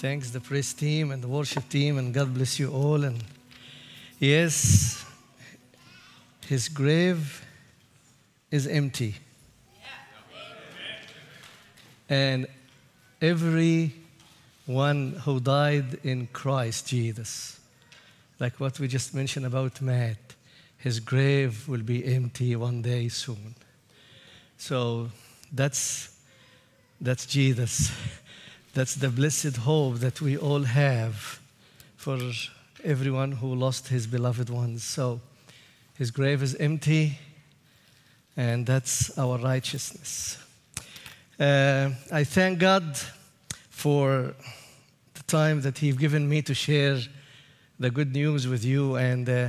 Thanks the praise team and the worship team, and God bless you all. And yes, his grave is empty. And every one who died in Christ Jesus, like what we just mentioned about Matt, his grave will be empty one day soon. So that's that's Jesus. That's the blessed hope that we all have for everyone who lost his beloved ones. So his grave is empty, and that's our righteousness. Uh, I thank God for the time that He's given me to share the good news with you. And uh,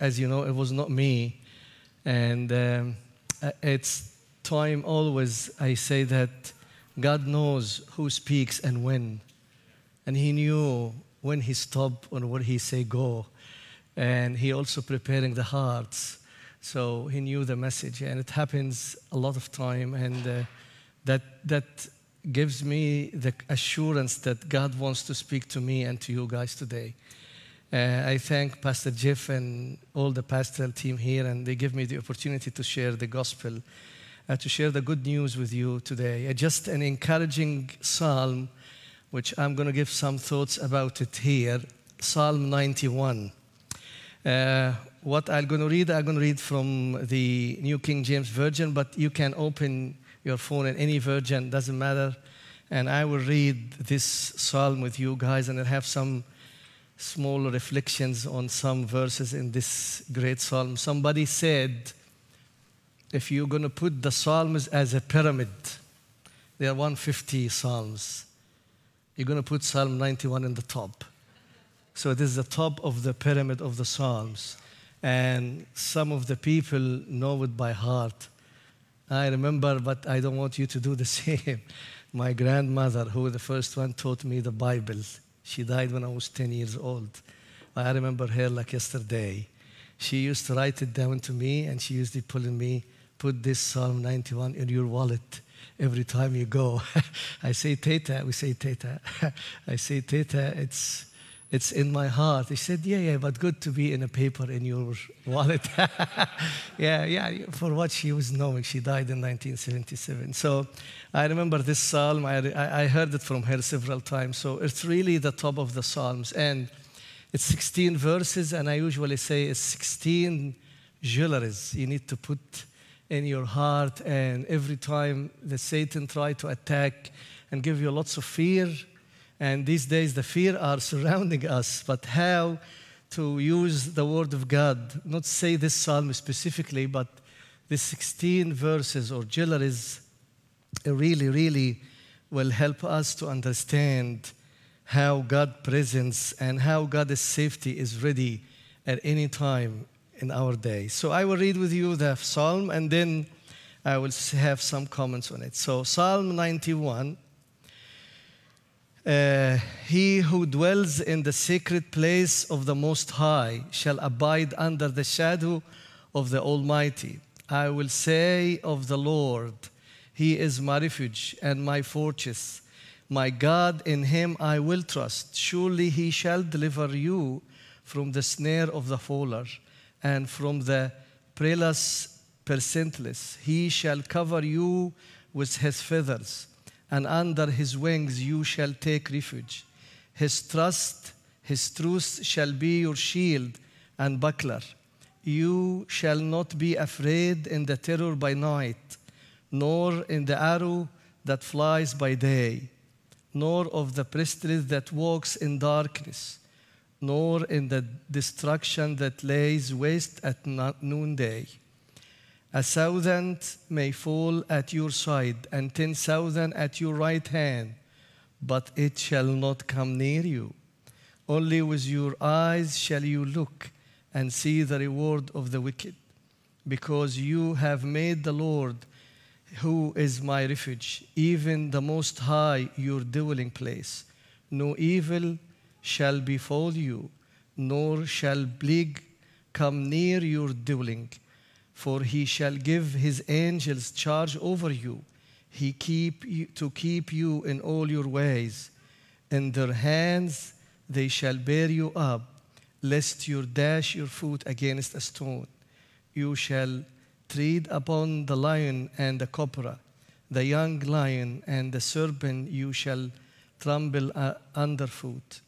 as you know, it was not me. And um, it's time always I say that God knows who speaks and when. And He knew when He stopped and when He say go. And He also preparing the hearts. So He knew the message. And it happens a lot of time. And uh, that, that gives me the assurance that God wants to speak to me and to you guys today. Uh, I thank Pastor Jeff and all the pastoral team here, and they give me the opportunity to share the gospel uh, to share the good news with you today. Uh, just an encouraging psalm, which I'm going to give some thoughts about it here. Psalm 91. Uh, what I'm going to read, I'm going to read from the New King James Version, but you can open your phone in any version, doesn't matter. And I will read this psalm with you guys, and I'll have some small reflections on some verses in this great psalm. Somebody said, if you're going to put the Psalms as a pyramid, there are 150 Psalms. You're going to put Psalm 91 in the top. So this is the top of the pyramid of the Psalms. And some of the people know it by heart. I remember, but I don't want you to do the same. My grandmother, who was the first one taught me the Bible, she died when I was 10 years old. I remember her like yesterday. She used to write it down to me, and she used to pull in me put this Psalm 91 in your wallet every time you go. I say Teta, we say Teta. I say Teta, it's, it's in my heart. He said, yeah, yeah, but good to be in a paper in your wallet. yeah, yeah, for what she was knowing. She died in 1977. So I remember this psalm. I, I heard it from her several times. So it's really the top of the psalms. And it's 16 verses, and I usually say it's 16 jewelries you need to put in your heart. And every time the Satan try to attack and give you lots of fear, and these days the fear are surrounding us, but how to use the word of God, not say this psalm specifically, but the 16 verses or jewelries really, really will help us to understand how God presence and how God's safety is ready at any time in our day. So I will read with you the psalm and then I will have some comments on it. So, Psalm 91 uh, He who dwells in the secret place of the Most High shall abide under the shadow of the Almighty. I will say of the Lord, He is my refuge and my fortress. My God, in Him I will trust. Surely He shall deliver you from the snare of the fowler and from the perilous pestilence. He shall cover you with his feathers, and under his wings you shall take refuge. His trust, his truth shall be your shield and buckler. You shall not be afraid in the terror by night, nor in the arrow that flies by day, nor of the pestilence that walks in darkness nor in the destruction that lays waste at noonday. A thousand may fall at your side, and ten thousand at your right hand, but it shall not come near you. Only with your eyes shall you look and see the reward of the wicked, because you have made the Lord, who is my refuge, even the Most High, your dwelling place. No evil shall befall you, nor shall plague come near your dwelling. For he shall give his angels charge over you, he keep you, to keep you in all your ways. In their hands they shall bear you up, lest you dash your foot against a stone. You shall tread upon the lion and the cobra, the young lion and the serpent you shall trample uh, underfoot,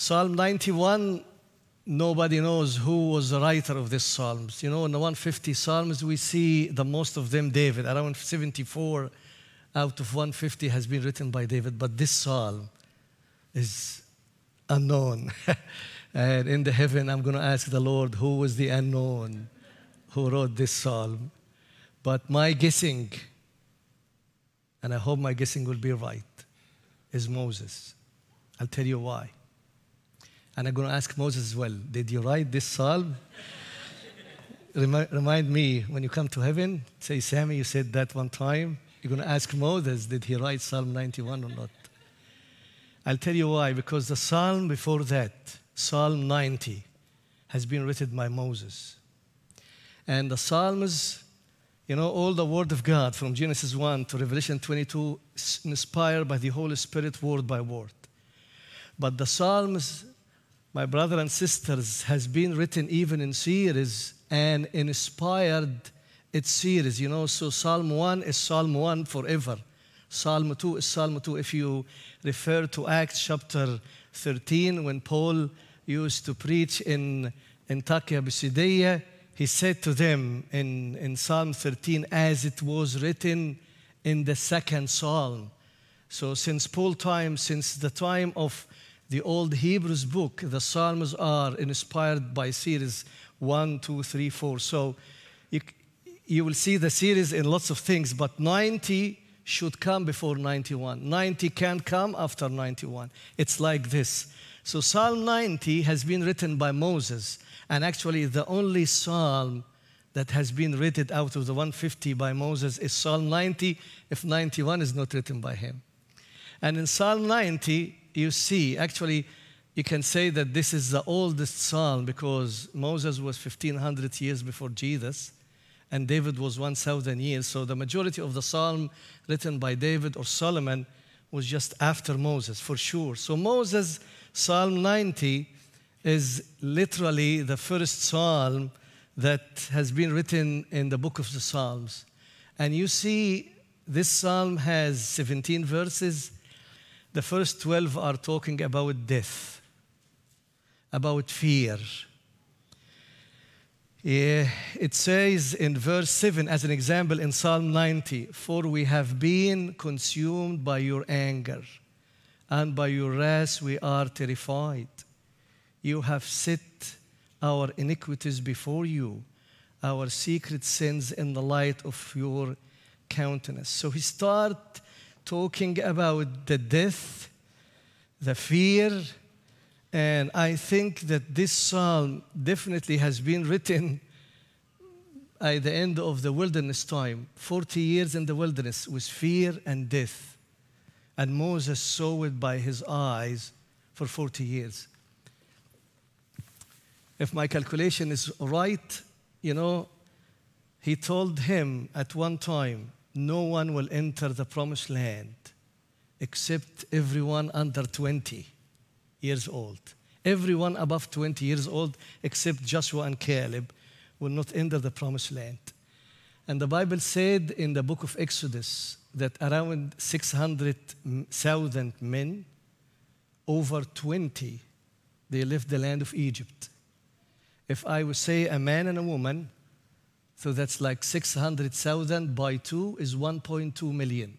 Psalm 91, nobody knows who was the writer of this Psalms. You know, in the 150 Psalms, we see the most of them David. Around 74 out of 150 has been written by David, but this Psalm is unknown. and in the heaven, I'm going to ask the Lord who was the unknown who wrote this Psalm. But my guessing, and I hope my guessing will be right, is Moses. I'll tell you why. And I'm going to ask Moses as well Did you write this psalm? Remind, me when you come to heaven, say, Sammy, you said that one time. You're going to ask Moses, Did he write Psalm 91 or not? I'll tell you why. Because the psalm before that, Psalm 90, has been written by Moses. And the Psalms you know, all the Word of God from Genesis 1 to Revelation 22 inspired by the Holy Spirit word by word. But the Psalms, my brother and sisters, has been written even in series and inspired its series. You know, so Psalm 1 is Psalm 1 forever. Psalm 2 is Psalm 2. If you refer to Acts chapter 13, when Paul used to preach in Antiochia Pisidia, he said to them in, in Psalm 13, as it was written in the second psalm. So, since Paul time, since the time of the old Hebrews book, the Psalms are inspired by series 1, 2, 3, 4. So, you, you will see the series in lots of things, but 90 should come before 91. 90 can't come after 91. It's like this. So, Psalm 90 has been written by Moses. And actually, the only psalm that has been written out of the 150 by Moses is Psalm 90, if 91 is not written by him. And in Psalm 90, you see, actually, you can say that this is the oldest psalm because Moses was 1500 years before Jesus and David was 1000 years. So the majority of the psalm written by David or Solomon was just after Moses, for sure. So Moses, Psalm 90, is literally the first psalm that has been written in the book of the Psalms. And you see, this psalm has 17 verses. The first 12 are talking about death, about fear. It says in verse 7, as an example, in Psalm 90, For we have been consumed by your anger, and by your wrath we are terrified. You have set our iniquities before you, our secret sins in the light of your countenance. So he starts talking about the death, the fear, and I think that this psalm definitely has been written at the end of the wilderness time 40 years in the wilderness with fear and death. And Moses saw it by his eyes for 40 years if my calculation is right, you know, he told him at one time, no one will enter the promised land except everyone under 20 years old. Everyone above 20 years old, except Joshua and Caleb, will not enter the promised land. And the Bible said in the book of Exodus that around 600,000 men, over 20, they left the land of Egypt if I would say a man and a woman, so that's like 600,000 by 2 is 1.2 million.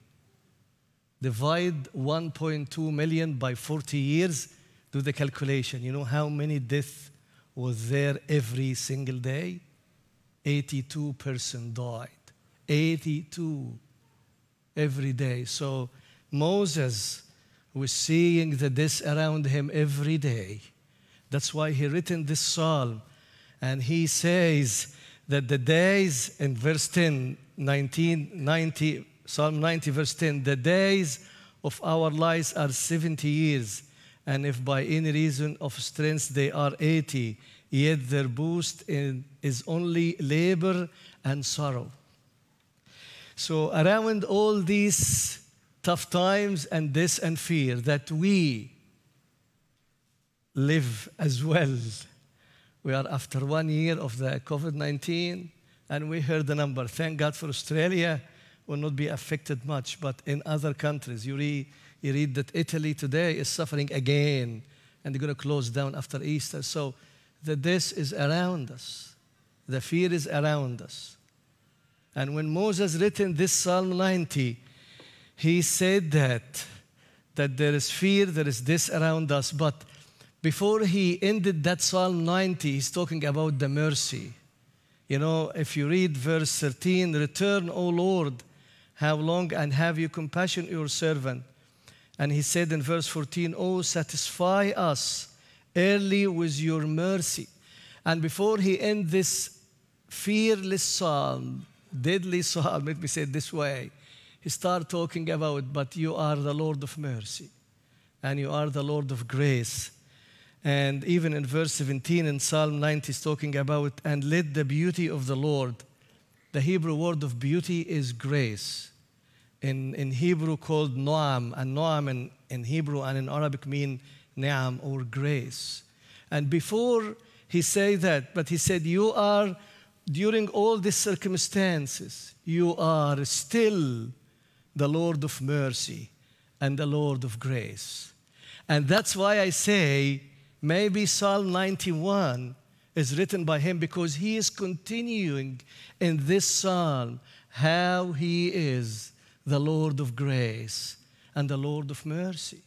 Divide 1.2 million by 40 years, do the calculation. You know how many deaths was there every single day? 82 person died. 82 every day. So Moses was seeing the death around him every day. That's why he written this psalm. And he says that the days in verse 10, 19, 90, Psalm 90, verse 10, the days of our lives are 70 years. And if by any reason of strength they are 80, yet their boost in, is only labor and sorrow. So, around all these tough times and this and fear that we live as well. We are after one year of the COVID 19, and we heard the number. Thank God for Australia, will not be affected much, but in other countries, you, re, you read that Italy today is suffering again, and they're going to close down after Easter. So, the this is around us, the fear is around us. And when Moses written this Psalm 90, he said that, that there is fear, there is this around us. But before he ended that Psalm 90, he's talking about the mercy. You know, if you read verse 13, return, O Lord, how long, and have you compassion your servant. And he said in verse 14, Oh, satisfy us early with your mercy. And before he end this fearless psalm, deadly psalm, let me say it this way, he started talking about, but you are the Lord of mercy and you are the Lord of grace. And even in verse 17 in Psalm 90, he's talking about, and let the beauty of the Lord. The Hebrew word of beauty is grace. In, in Hebrew called Noam, and Noam in, in Hebrew and in Arabic mean Ni'am or grace. And before he said that, but he said, You are, during all these circumstances, you are still the Lord of mercy and the Lord of grace. And that's why I say maybe Psalm 91 is written by him because he is continuing in this psalm how he is the Lord of grace and the Lord of mercy.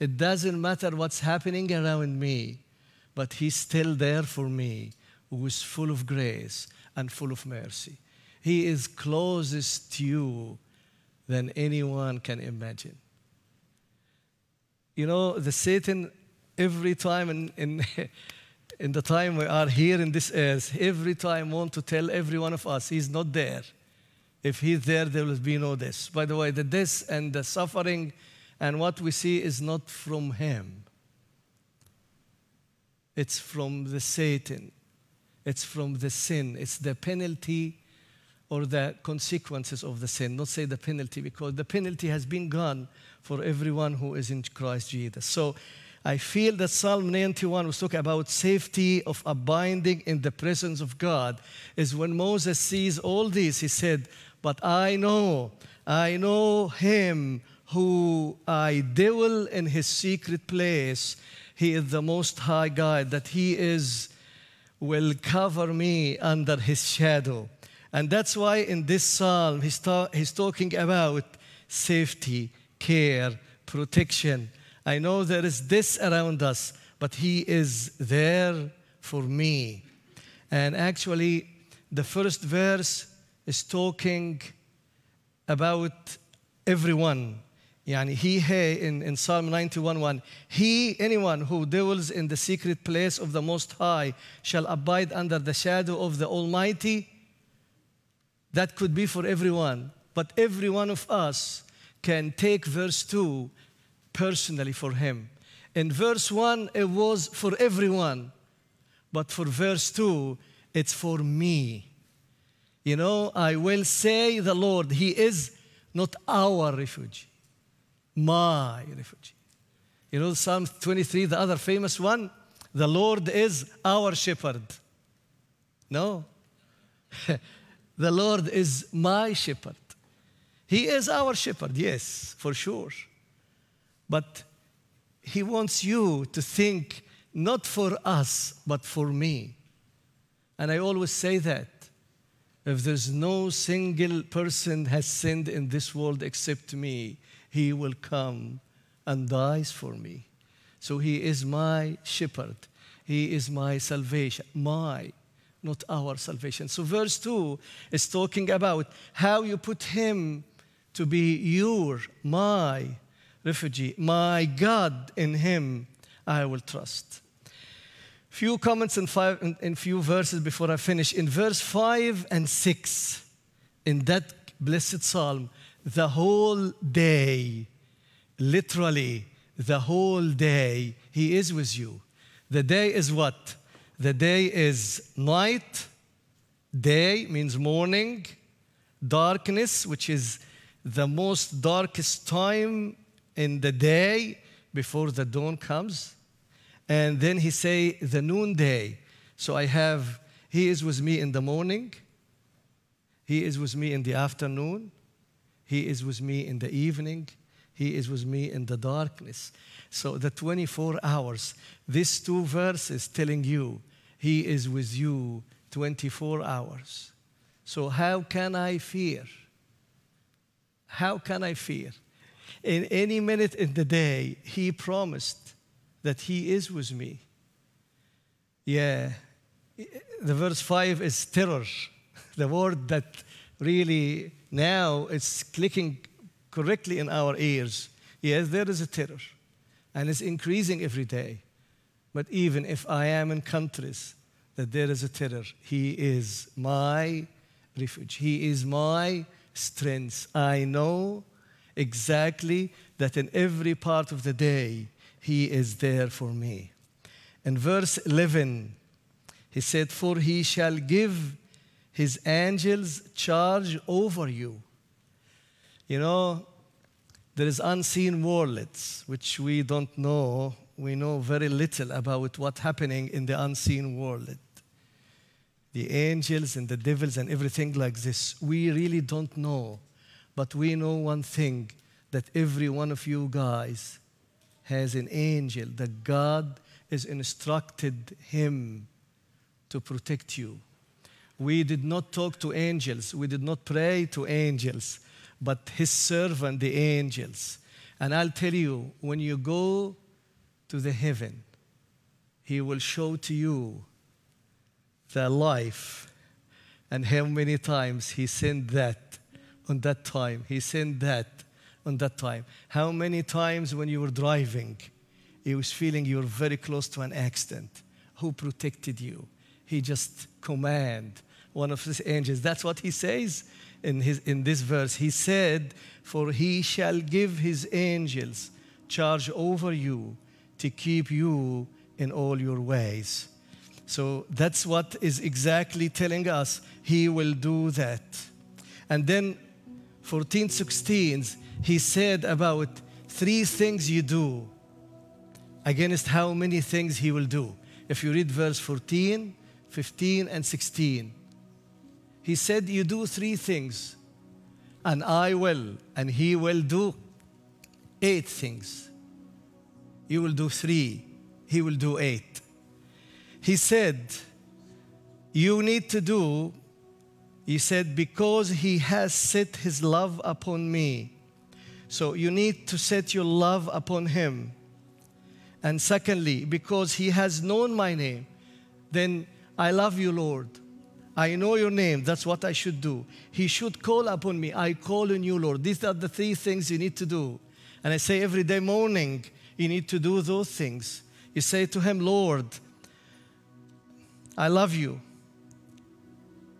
It doesn't matter what's happening around me, but he's still there for me, who is full of grace and full of mercy. He is closest to you than anyone can imagine. You know, the Satan, every time in, in, in the time we are here in this earth, every time want to tell every one of us he's not there. If he's there, there will be no death. By the way, the death and the suffering and what we see is not from him. It's from the Satan. It's from the sin. It's the penalty or the consequences of the sin, not say the penalty, because the penalty has been gone for everyone who is in Christ Jesus. So I feel that Psalm 91 was talking about safety of abiding in the presence of God. Is when Moses sees all this, he said, But I know, I know him who I dwell in his secret place. He is the most high God, that he is will cover me under his shadow. And that's why in this psalm, he's, ta- he's talking about safety, care, protection. I know there is this around us, but He is there for me. And actually, the first verse is talking about everyone. Yani he, he in, in Psalm 91 1, he, anyone who dwells in the secret place of the Most High, shall abide under the shadow of the Almighty. That could be for everyone, but every one of us can take verse 2 personally for him. In verse 1, it was for everyone, but for verse 2, it's for me. You know, I will say the Lord, He is not our refuge, my refuge. You know, Psalm 23, the other famous one, the Lord is our shepherd. No. The Lord is my shepherd. He is our shepherd, yes, for sure. But He wants you to think not for us, but for me. And I always say that. If there's no single person has sinned in this world except me, he will come and dies for me. So he is my shepherd. He is my salvation, my not our salvation. So, verse 2 is talking about how you put him to be your, my refugee. My God, in him I will trust. Few comments in, five, in, in few verses before I finish. In verse 5 and 6, in that blessed psalm, the whole day, literally, the whole day, He is with you. The day is what? The day is night, day means morning, darkness, which is the most darkest time in the day before the dawn comes. And then he say the noonday. So I have he is with me in the morning. He is with me in the afternoon. He is with me in the evening. He is with me in the darkness. So the 24 hours, these two verses telling you, He is with you 24 hours. So how can I fear? How can I fear? In any minute in the day, He promised that He is with me. Yeah, the verse 5 is terror, the word that really now is clicking correctly in our ears. Yes, there is a terror, and it's increasing every day. But even if I am in countries that there is a terror, He is my refuge. He is my strength. I know exactly that in every part of the day, He is there for me. In verse 11, He said, For He shall give His angels charge over you. You know, there is unseen worlds which we don't know. We know very little about what's happening in the unseen world the angels and the devils and everything like this. We really don't know. But we know one thing that every one of you guys has an angel, that God has instructed him to protect you. We did not talk to angels, we did not pray to angels, but his servant, the angels. And I'll tell you, when you go to the heaven, he will show to you their life and how many times he sent that on that time. He sent that on that time. How many times when you were driving, he was feeling you were very close to an accident. Who protected you? He just command one of his angels. That's what he says in, his, in this verse. He said, For he shall give his angels charge over you to keep you in all your ways. So that's what is exactly telling us he will do that. And then 14, 16, he said about three things you do against how many things he will do. If you read verse 14, 15, and 16, he said, You do three things, and I will, and he will do eight things. You will do three, he will do eight. He said, You need to do, he said, because he has set his love upon me. So you need to set your love upon him. And secondly, because he has known my name, then I love you, Lord. I know your name. That's what I should do. He should call upon me. I call on you, Lord. These are the three things you need to do. And I say every day morning, you need to do those things. You say to him, Lord, I love you.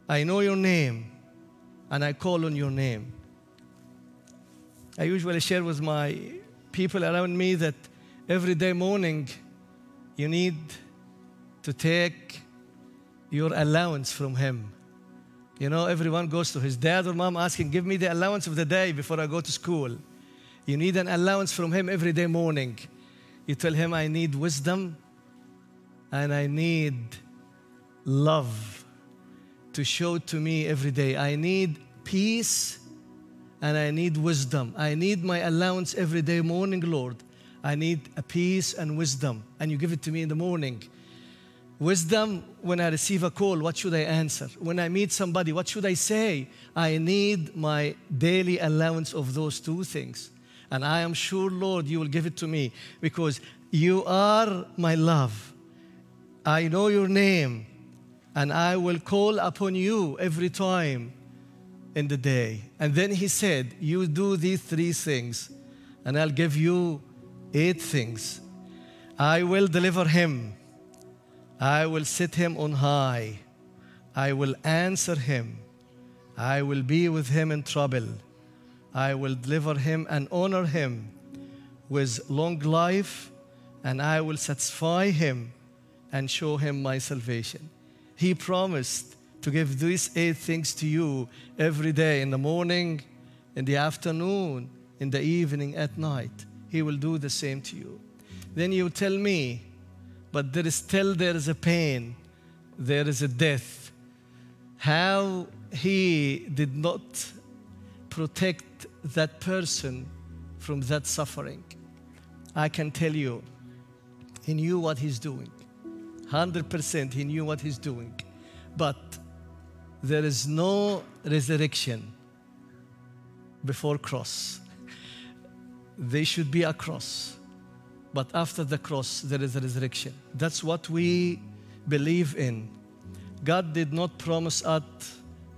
I know your name, and I call on your name. I usually share with my people around me that every day morning you need to take your allowance from him. You know, everyone goes to his dad or mom asking, Give me the allowance of the day before I go to school. You need an allowance from him every day morning. You tell him, I need wisdom and I need love to show to me every day. I need peace and I need wisdom. I need my allowance every day morning, Lord. I need a peace and wisdom. And you give it to me in the morning. Wisdom, when I receive a call, what should I answer? When I meet somebody, what should I say? I need my daily allowance of those two things. And I am sure, Lord, you will give it to me because you are my love. I know your name and I will call upon you every time in the day. And then he said, You do these three things, and I'll give you eight things. I will deliver him. I will set him on high. I will answer him. I will be with him in trouble. I will deliver him and honor him with long life, and I will satisfy him and show him my salvation. He promised to give these eight things to you every day in the morning, in the afternoon, in the evening, at night. He will do the same to you. Then you tell me, but there is still there is a pain, there is a death. How he did not protect that person from that suffering. I can tell you, he knew what he's doing. 100% he knew what he's doing. But there is no resurrection before cross. They should be a cross. But after the cross, there is a resurrection. That's what we believe in. God did not promise us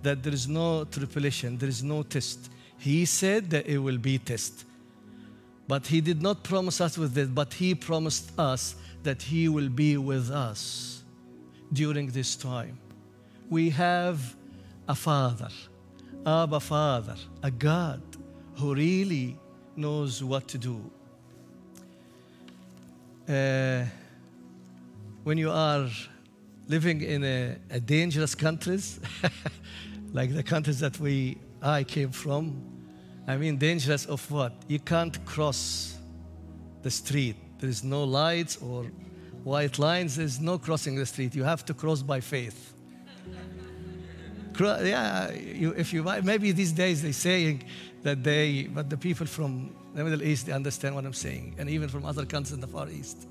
that there is no tribulation, there is no test. He said that it will be test. But He did not promise us with this, but He promised us that He will be with us during this time. We have a Father, Abba Father, a God who really knows what to do. Uh, when you are living in a, a dangerous countries, like the countries that we I came from, I mean dangerous of what? You can't cross the street. There is no lights or white lines. There's no crossing the street. You have to cross by faith. Yeah, you, if you maybe these days they're saying that they, but the people from the Middle East they understand what I'm saying, and even from other countries in the Far East.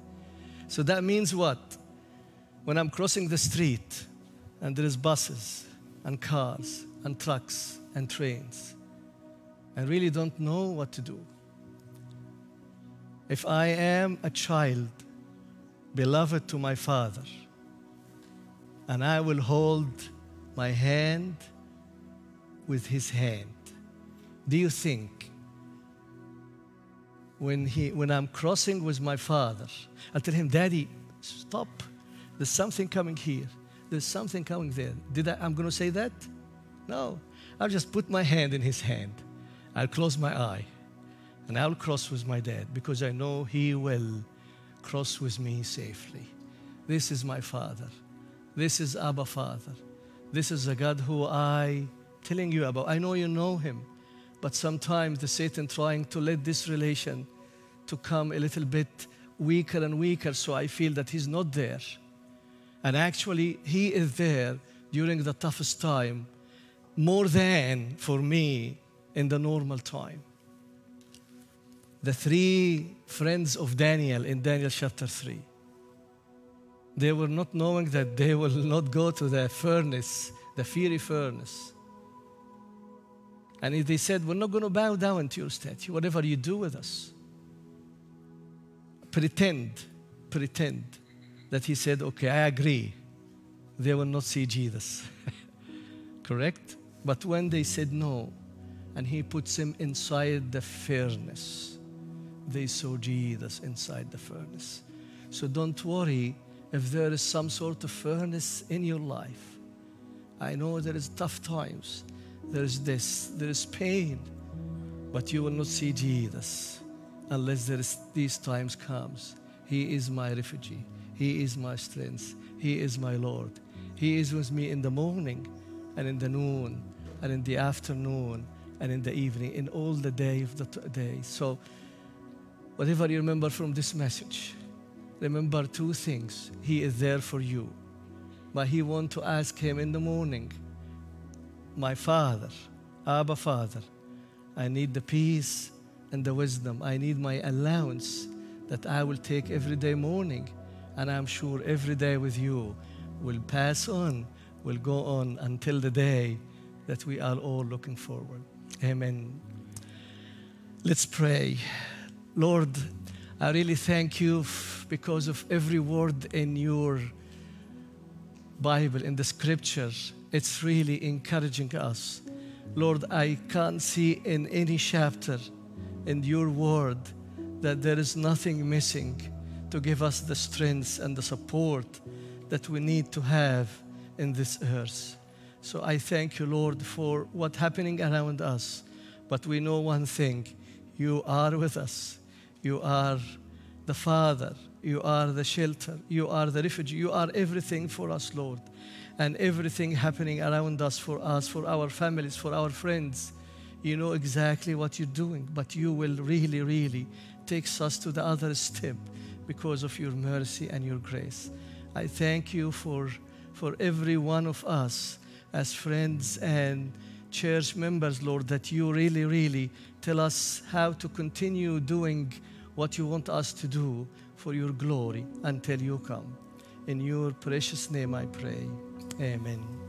So that means what? When I'm crossing the street, and there is buses and cars and trucks and trains, I really don't know what to do. If I am a child beloved to my Father, and I will hold my hand with his hand. Do you think when, he, when I'm crossing with my father, I tell him, Daddy, stop. There's something coming here. There's something coming there. Did I, I'm going to say that? No. I'll just put my hand in his hand. I'll close my eye and I'll cross with my dad because I know he will cross with me safely. This is my father. This is Abba Father. This is the God who I telling you about. I know you know him, but sometimes the Satan trying to let this relation to come a little bit weaker and weaker, so I feel that he's not there. And actually, he is there during the toughest time more than for me in the normal time. The three friends of Daniel in Daniel chapter 3 they were not knowing that they will not go to the furnace, the fiery furnace. And if they said, We're not going to bow down to your statue, whatever you do with us. Pretend, pretend that he said, Okay, I agree. They will not see Jesus. Correct? But when they said no, and he puts him inside the furnace, they saw Jesus inside the furnace. So don't worry if there is some sort of furnace in your life. I know there is tough times. There is this, there is pain, but you will not see Jesus unless there is these times comes. He is my refugee. He is my strength. He is my Lord. He is with me in the morning and in the noon and in the afternoon and in the evening, in all the day of the day. So, whatever you remember from this message, remember two things. He is there for you. But he want to ask him in the morning, my father, Abba Father, I need the peace and the wisdom. I need my allowance that I will take every day morning. And I'm sure every day with you will pass on, will go on until the day that we are all looking forward. Amen. Let's pray. Lord, I really thank you f- because of every word in your Bible, in the scriptures. It's really encouraging us. Lord, I can't see in any chapter in your word that there is nothing missing to give us the strength and the support that we need to have in this earth. So I thank you, Lord, for what's happening around us. But we know one thing you are with us. You are the Father. You are the shelter. You are the refuge. You are everything for us, Lord. And everything happening around us for us, for our families, for our friends. You know exactly what you're doing, but you will really, really take us to the other step because of your mercy and your grace. I thank you for, for every one of us as friends and church members, Lord, that you really, really tell us how to continue doing what you want us to do for your glory until you come. In your precious name I pray. Amen.